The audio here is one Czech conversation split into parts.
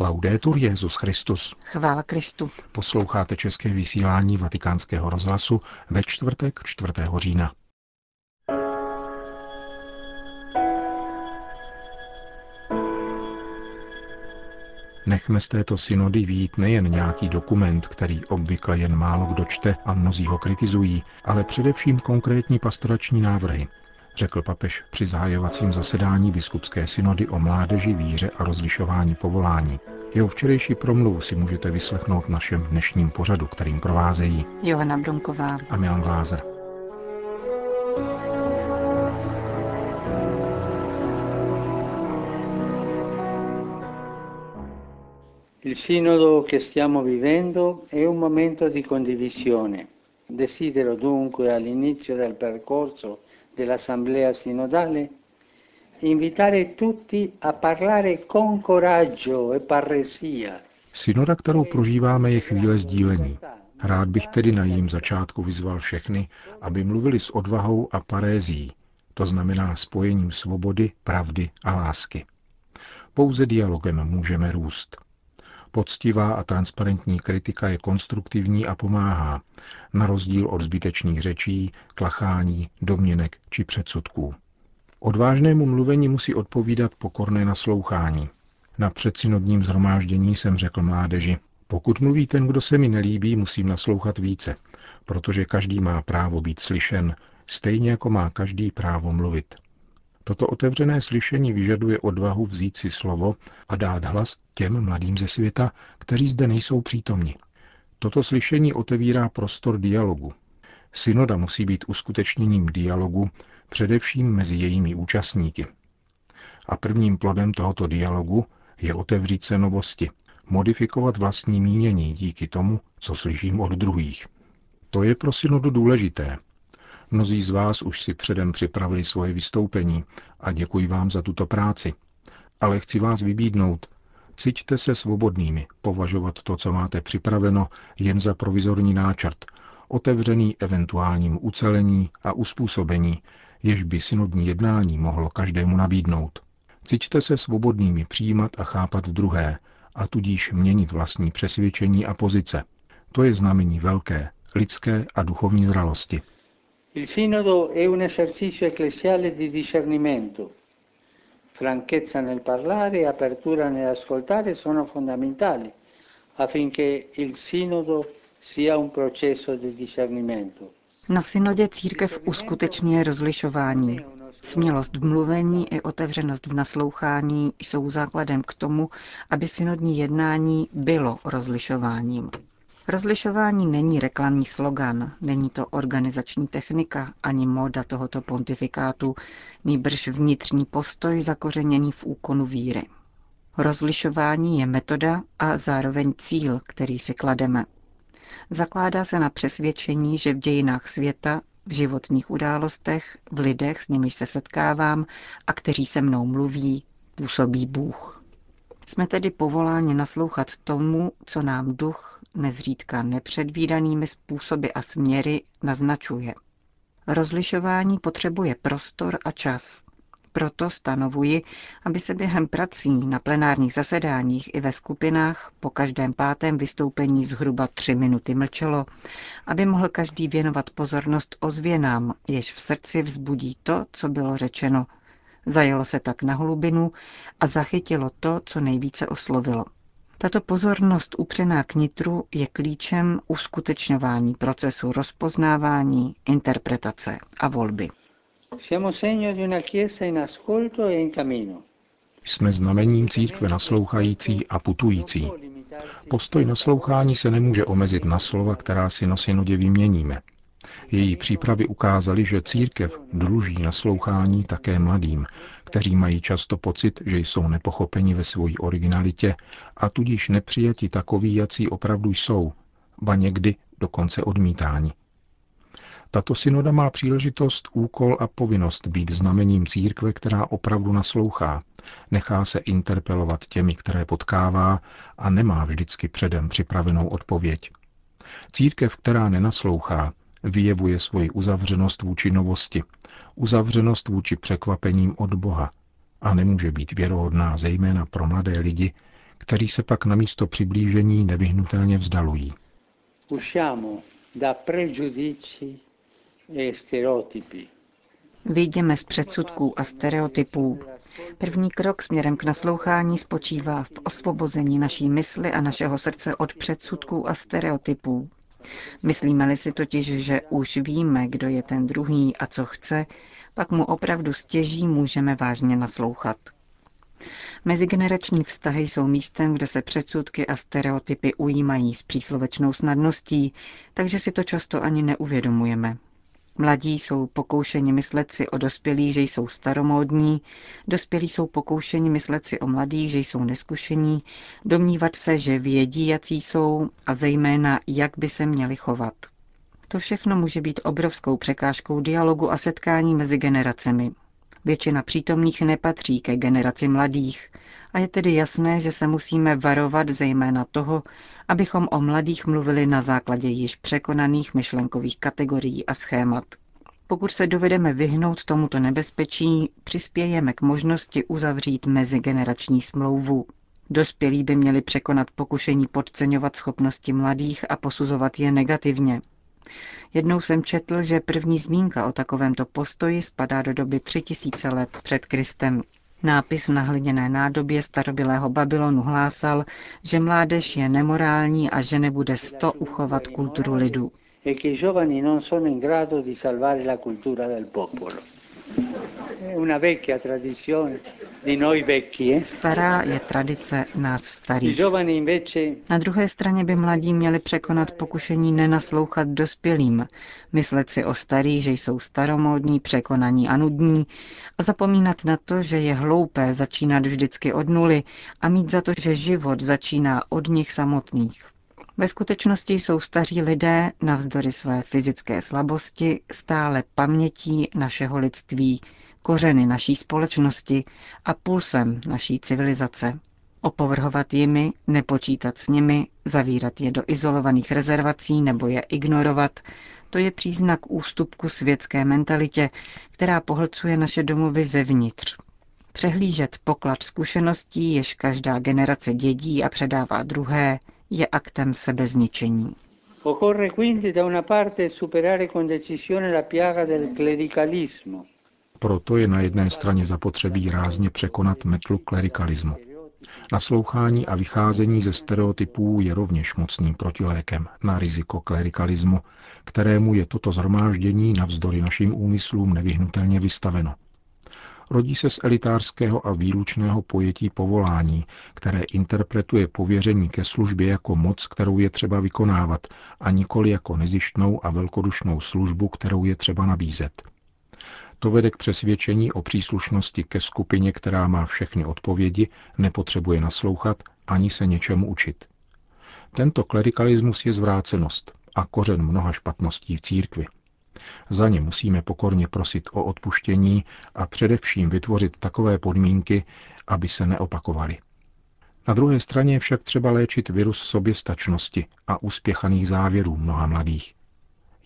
Laudetur Jezus Christus. Chvála Kristu. Posloucháte české vysílání Vatikánského rozhlasu ve čtvrtek 4. října. Nechme z této synody výjít nejen nějaký dokument, který obvykle jen málo kdo čte a mnozí ho kritizují, ale především konkrétní pastorační návrhy, řekl papež při zahajovacím zasedání biskupské synody o mládeži, víře a rozlišování povolání. Jeho včerejší promluvu si můžete vyslechnout v našem dnešním pořadu, kterým provázejí Johana Bronková a Milan Glázer. Il sinodo che stiamo vivendo è un momento di condivisione. Desidero dunque all'inizio del percorso dell'Assemblea sinodale invitare tutti a parlare con coraggio e parresia. Synoda, kterou prožíváme, je chvíle sdílení. Rád bych tedy na jejím začátku vyzval všechny, aby mluvili s odvahou a parézí, to znamená spojením svobody, pravdy a lásky. Pouze dialogem můžeme růst. Poctivá a transparentní kritika je konstruktivní a pomáhá, na rozdíl od zbytečných řečí, tlachání, domněnek či předsudků. Odvážnému mluvení musí odpovídat pokorné naslouchání. Na předsynodním zhromáždění jsem řekl mládeži, pokud mluví ten, kdo se mi nelíbí, musím naslouchat více, protože každý má právo být slyšen, stejně jako má každý právo mluvit. Toto otevřené slyšení vyžaduje odvahu vzít si slovo a dát hlas těm mladým ze světa, kteří zde nejsou přítomni. Toto slyšení otevírá prostor dialogu. Synoda musí být uskutečněním dialogu především mezi jejími účastníky. A prvním plodem tohoto dialogu je otevřít se novosti, modifikovat vlastní mínění díky tomu, co slyším od druhých. To je pro synodu důležité, Mnozí z vás už si předem připravili svoje vystoupení a děkuji vám za tuto práci. Ale chci vás vybídnout. Cíťte se svobodnými považovat to, co máte připraveno, jen za provizorní náčrt, otevřený eventuálním ucelení a uspůsobení, jež by synodní jednání mohlo každému nabídnout. Cíťte se svobodnými přijímat a chápat druhé, a tudíž měnit vlastní přesvědčení a pozice. To je znamení velké, lidské a duchovní zralosti. Il sinodo è un esercizio ecclesiale di discernimento. Franchezza nel parlare e apertura nell'ascoltare sono fondamentali affinché il sinodo sia un processo di discernimento. Na synodě církev uskutečňuje rozlišování. Smělost v mluvení i otevřenost v naslouchání jsou základem k tomu, aby synodní jednání bylo rozlišováním. Rozlišování není reklamní slogan, není to organizační technika ani móda tohoto pontifikátu, nýbrž vnitřní postoj zakořeněný v úkonu víry. Rozlišování je metoda a zároveň cíl, který si klademe. Zakládá se na přesvědčení, že v dějinách světa, v životních událostech, v lidech, s nimiž se setkávám a kteří se mnou mluví, působí Bůh. Jsme tedy povoláni naslouchat tomu, co nám duch, nezřídka nepředvídanými způsoby a směry, naznačuje. Rozlišování potřebuje prostor a čas. Proto stanovuji, aby se během prací na plenárních zasedáních i ve skupinách po každém pátém vystoupení zhruba tři minuty mlčelo, aby mohl každý věnovat pozornost ozvěnám, jež v srdci vzbudí to, co bylo řečeno, Zajelo se tak na hlubinu a zachytilo to, co nejvíce oslovilo. Tato pozornost upřená k nitru je klíčem uskutečňování procesu rozpoznávání, interpretace a volby. E Jsme znamením církve naslouchající a putující. Postoj naslouchání se nemůže omezit na slova, která si na synodě vyměníme. Její přípravy ukázaly, že církev dluží naslouchání také mladým, kteří mají často pocit, že jsou nepochopeni ve své originalitě a tudíž nepřijati takoví, jací opravdu jsou, ba někdy dokonce odmítání. Tato synoda má příležitost, úkol a povinnost být znamením církve, která opravdu naslouchá, nechá se interpelovat těmi, které potkává a nemá vždycky předem připravenou odpověď. Církev, která nenaslouchá, vyjevuje svoji uzavřenost vůči novosti, uzavřenost vůči překvapením od Boha a nemůže být věrohodná zejména pro mladé lidi, kteří se pak na místo přiblížení nevyhnutelně vzdalují. Usciamo da pregiudizi e stereotipi. Vyjdeme z předsudků a stereotypů. První krok směrem k naslouchání spočívá v osvobození naší mysli a našeho srdce od předsudků a stereotypů. Myslíme-li si totiž, že už víme, kdo je ten druhý a co chce, pak mu opravdu stěží můžeme vážně naslouchat. Mezigenerační vztahy jsou místem, kde se předsudky a stereotypy ujímají s příslovečnou snadností, takže si to často ani neuvědomujeme. Mladí jsou pokoušeni myslet si o dospělých, že jsou staromódní, dospělí jsou pokoušeni myslet si o mladých, že jsou neskušení, domnívat se, že vědí, jací jsou a zejména, jak by se měli chovat. To všechno může být obrovskou překážkou dialogu a setkání mezi generacemi. Většina přítomných nepatří ke generaci mladých a je tedy jasné, že se musíme varovat zejména toho, abychom o mladých mluvili na základě již překonaných myšlenkových kategorií a schémat. Pokud se dovedeme vyhnout tomuto nebezpečí, přispějeme k možnosti uzavřít mezigenerační smlouvu. Dospělí by měli překonat pokušení podceňovat schopnosti mladých a posuzovat je negativně. Jednou jsem četl, že první zmínka o takovémto postoji spadá do doby 3000 let před Kristem. Nápis na hliněné nádobě starobilého Babylonu hlásal, že mládež je nemorální a že nebude sto uchovat kulturu lidu. E che i giovani non sono in grado di salvare la cultura del popolo. È una vecchia tradizione di noi vecchi, eh? Stará je tradice nás starých. Na druhé straně by mladí měli překonat pokušení nenaslouchat dospělým, myslet si o starých, že jsou staromódní, překonaní a nudní a zapomínat na to, že je hloupé začínat vždycky od nuly a mít za to, že život začíná od nich samotných. Ve skutečnosti jsou staří lidé, navzdory své fyzické slabosti, stále pamětí našeho lidství, kořeny naší společnosti a pulsem naší civilizace. Opovrhovat jimi, nepočítat s nimi, zavírat je do izolovaných rezervací nebo je ignorovat, to je příznak ústupku světské mentalitě, která pohlcuje naše domovy zevnitř. Přehlížet poklad zkušeností, jež každá generace dědí a předává druhé, je aktem sebezničení. occorre quindi da una parte superare con decisione la piaga del clericalismo. Proto je na jedné straně zapotřebí rázně překonat metlu klerikalismu. Naslouchání a vycházení ze stereotypů je rovněž mocným protilékem na riziko klerikalismu, kterému je toto zhromáždění navzdory našim úmyslům nevyhnutelně vystaveno. Rodí se z elitářského a výlučného pojetí povolání, které interpretuje pověření ke službě jako moc, kterou je třeba vykonávat, a nikoli jako nezištnou a velkodušnou službu, kterou je třeba nabízet. To vede k přesvědčení o příslušnosti ke skupině, která má všechny odpovědi, nepotřebuje naslouchat ani se něčemu učit. Tento klerikalismus je zvrácenost a kořen mnoha špatností v církvi. Za ně musíme pokorně prosit o odpuštění a především vytvořit takové podmínky, aby se neopakovaly. Na druhé straně je však třeba léčit virus soběstačnosti a uspěchaných závěrů mnoha mladých.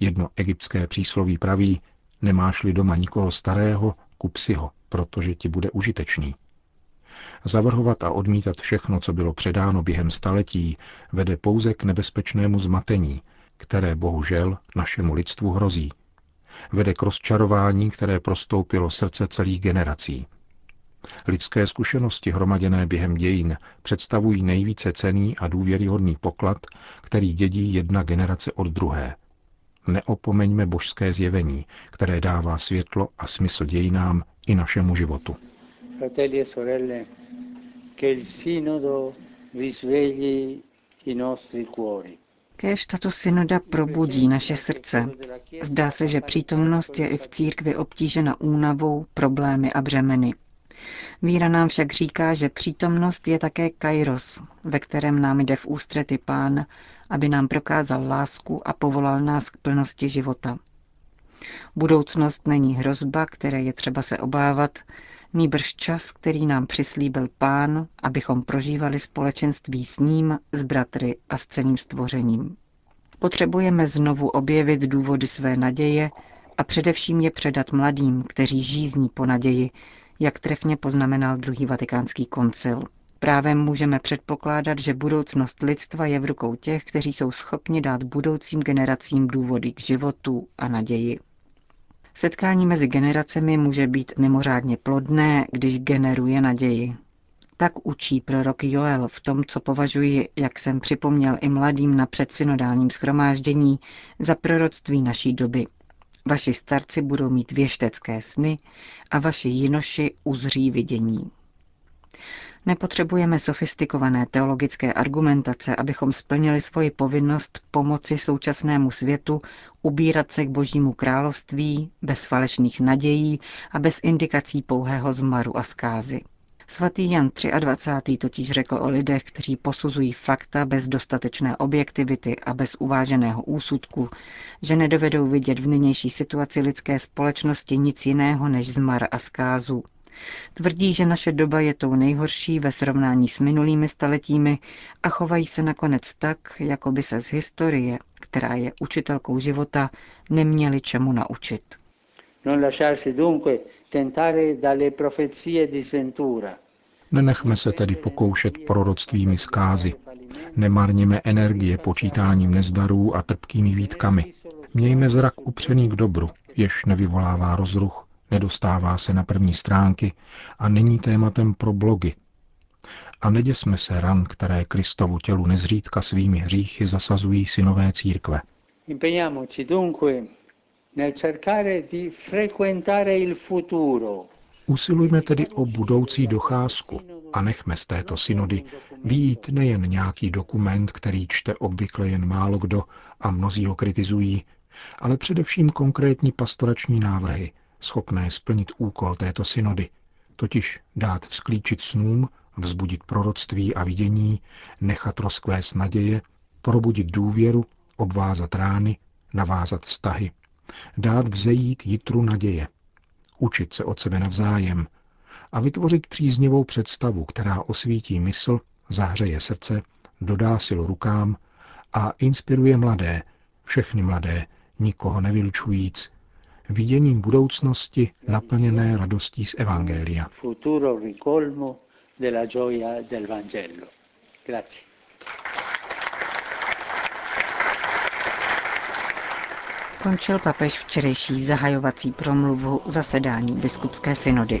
Jedno egyptské přísloví praví, nemáš-li doma nikoho starého, kup si ho, protože ti bude užitečný. Zavrhovat a odmítat všechno, co bylo předáno během staletí, vede pouze k nebezpečnému zmatení, které bohužel našemu lidstvu hrozí. Vede k rozčarování, které prostoupilo srdce celých generací. Lidské zkušenosti hromaděné během dějin představují nejvíce cený a důvěryhodný poklad, který dědí jedna generace od druhé. Neopomeňme božské zjevení, které dává světlo a smysl dějinám i našemu životu. Fratelli e sorelle, che il sinodo risvegli i nostri cuori. Kéž tato synoda probudí naše srdce. Zdá se, že přítomnost je i v církvi obtížena únavou, problémy a břemeny. Víra nám však říká, že přítomnost je také kairos, ve kterém nám jde v ústrety pán, aby nám prokázal lásku a povolal nás k plnosti života. Budoucnost není hrozba, které je třeba se obávat, nýbrž čas, který nám přislíbil pán, abychom prožívali společenství s ním, s bratry a s celým stvořením. Potřebujeme znovu objevit důvody své naděje a především je předat mladým, kteří žízní po naději, jak trefně poznamenal druhý vatikánský koncil. Právem můžeme předpokládat, že budoucnost lidstva je v rukou těch, kteří jsou schopni dát budoucím generacím důvody k životu a naději. Setkání mezi generacemi může být mimořádně plodné, když generuje naději. Tak učí prorok Joel v tom, co považuji, jak jsem připomněl i mladým na předsynodálním schromáždění, za proroctví naší doby. Vaši starci budou mít věštecké sny a vaši jinoši uzří vidění. Nepotřebujeme sofistikované teologické argumentace, abychom splnili svoji povinnost pomoci současnému světu ubírat se k božímu království bez falešných nadějí a bez indikací pouhého zmaru a zkázy. Svatý Jan 23. totiž řekl o lidech, kteří posuzují fakta bez dostatečné objektivity a bez uváženého úsudku, že nedovedou vidět v nynější situaci lidské společnosti nic jiného než zmar a zkázu. Tvrdí, že naše doba je tou nejhorší ve srovnání s minulými staletími a chovají se nakonec tak, jako by se z historie, která je učitelkou života, neměli čemu naučit. Non lasciarsi dunque tentare dalle profezie di sventura. Nenechme se tedy pokoušet proroctvími zkázy. Nemarněme energie počítáním nezdarů a trpkými výtkami. Mějme zrak upřený k dobru, jež nevyvolává rozruch, nedostává se na první stránky a není tématem pro blogy. A neděsme se ran, které Kristovu tělu nezřídka svými hříchy zasazují synové církve. Impegniamoci dunque nel cercare di frequentare il futuro. Usilujme tedy o budoucí docházku a nechme z této synody výjít nejen nějaký dokument, který čte obvykle jen málo kdo a mnozí ho kritizují, ale především konkrétní pastorační návrhy, schopné splnit úkol této synody, totiž dát vzklíčit snům, vzbudit proroctví a vidění, nechat rozkvést naděje, probudit důvěru, obvázat rány, navázat vztahy, dát vzejít jitru naděje, učit se od sebe navzájem a vytvořit příznivou představu, která osvítí mysl, zahřeje srdce, dodá silu rukám a inspiruje mladé, všechny mladé, nikoho nevylučujíc, viděním budoucnosti naplněné radostí z Evangelia. Futuro ricolmo della gioia del Vangelo. Grazie. Končil papež včerejší zahajovací promluvu zasedání biskupské synody.